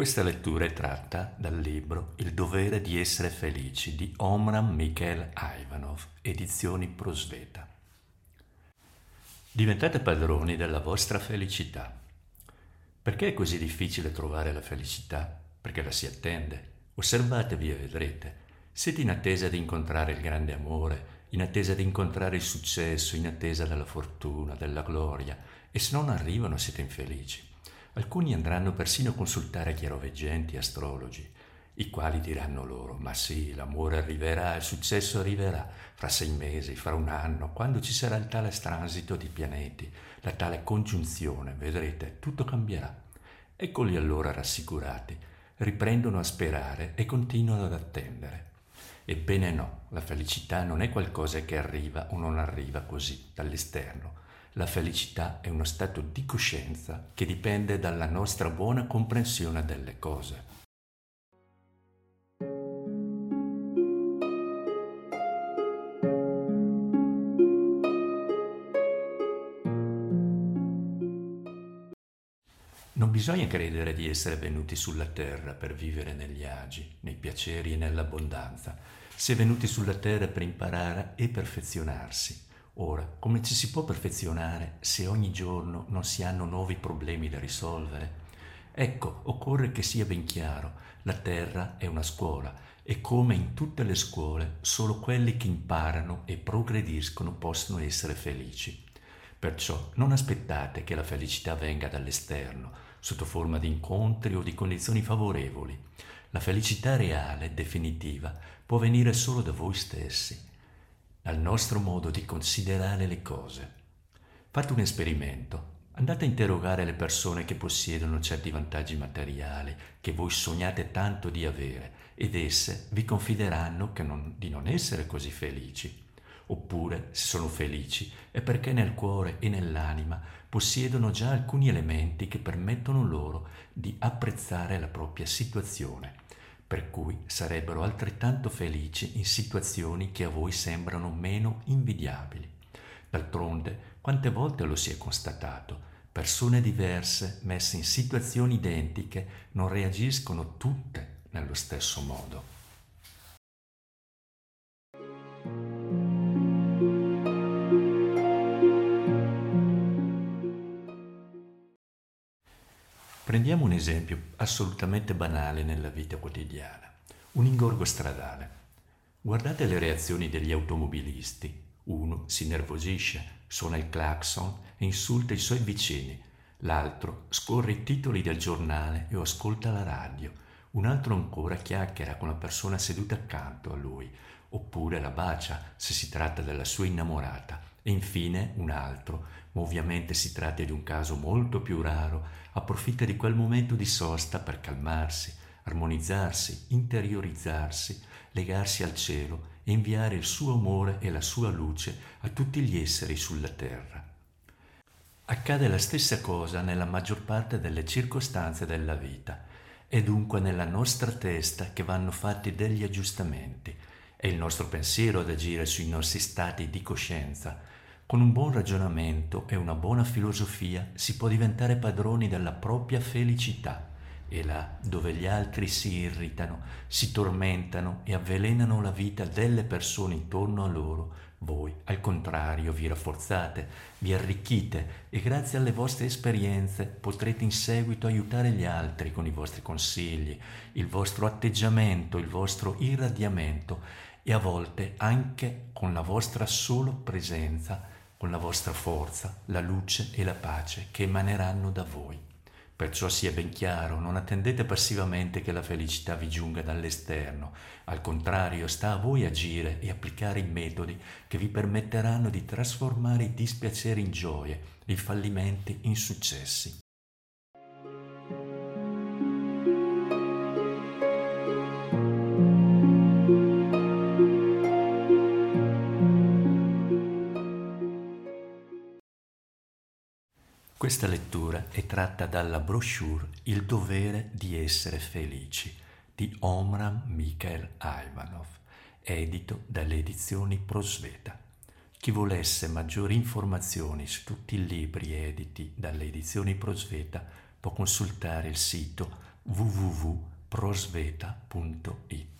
Questa lettura è tratta dal libro Il dovere di essere felici di Omram Mikhail Ivanov, edizioni Prosveta. Diventate padroni della vostra felicità. Perché è così difficile trovare la felicità? Perché la si attende. Osservatevi e vedrete. Siete in attesa di incontrare il grande amore, in attesa di incontrare il successo, in attesa della fortuna, della gloria, e se non arrivano siete infelici. Alcuni andranno persino a consultare chiaroveggenti astrologi, i quali diranno loro, ma sì, l'amore arriverà, il successo arriverà, fra sei mesi, fra un anno, quando ci sarà il tale transito di pianeti, la tale congiunzione, vedrete, tutto cambierà. Eccoli allora rassicurati, riprendono a sperare e continuano ad attendere. Ebbene no, la felicità non è qualcosa che arriva o non arriva così dall'esterno, la felicità è uno stato di coscienza che dipende dalla nostra buona comprensione delle cose. Non bisogna credere di essere venuti sulla terra per vivere negli agi, nei piaceri e nell'abbondanza. Si è venuti sulla terra per imparare e perfezionarsi Ora, come ci si può perfezionare se ogni giorno non si hanno nuovi problemi da risolvere? Ecco, occorre che sia ben chiaro, la terra è una scuola e come in tutte le scuole, solo quelli che imparano e progrediscono possono essere felici. Perciò non aspettate che la felicità venga dall'esterno, sotto forma di incontri o di condizioni favorevoli. La felicità reale, definitiva, può venire solo da voi stessi al nostro modo di considerare le cose. Fate un esperimento. Andate a interrogare le persone che possiedono certi vantaggi materiali che voi sognate tanto di avere ed esse vi confideranno non, di non essere così felici. Oppure, se sono felici, è perché nel cuore e nell'anima possiedono già alcuni elementi che permettono loro di apprezzare la propria situazione per cui sarebbero altrettanto felici in situazioni che a voi sembrano meno invidiabili. D'altronde, quante volte lo si è constatato, persone diverse, messe in situazioni identiche, non reagiscono tutte nello stesso modo. Prendiamo un esempio assolutamente banale nella vita quotidiana, un ingorgo stradale. Guardate le reazioni degli automobilisti. Uno si nervosisce, suona il clacson e insulta i suoi vicini. L'altro scorre i titoli del giornale e ascolta la radio. Un altro ancora chiacchiera con la persona seduta accanto a lui, oppure la bacia se si tratta della sua innamorata. E infine un altro, ma ovviamente si tratta di un caso molto più raro, approfitta di quel momento di sosta per calmarsi, armonizzarsi, interiorizzarsi, legarsi al cielo e inviare il suo amore e la sua luce a tutti gli esseri sulla terra. Accade la stessa cosa nella maggior parte delle circostanze della vita. È dunque nella nostra testa che vanno fatti degli aggiustamenti. È il nostro pensiero ad agire sui nostri stati di coscienza, con un buon ragionamento e una buona filosofia si può diventare padroni della propria felicità e là dove gli altri si irritano, si tormentano e avvelenano la vita delle persone intorno a loro, voi al contrario vi rafforzate, vi arricchite e grazie alle vostre esperienze potrete in seguito aiutare gli altri con i vostri consigli, il vostro atteggiamento, il vostro irradiamento e a volte anche con la vostra solo presenza con la vostra forza, la luce e la pace che emaneranno da voi. Perciò sia ben chiaro, non attendete passivamente che la felicità vi giunga dall'esterno, al contrario sta a voi agire e applicare i metodi che vi permetteranno di trasformare i dispiaceri in gioie, i fallimenti in successi. Questa lettura è tratta dalla brochure Il dovere di essere felici di Omram Mikhail Ivanov, edito dalle edizioni Prosveta. Chi volesse maggiori informazioni su tutti i libri editi dalle edizioni Prosveta può consultare il sito www.prosveta.it.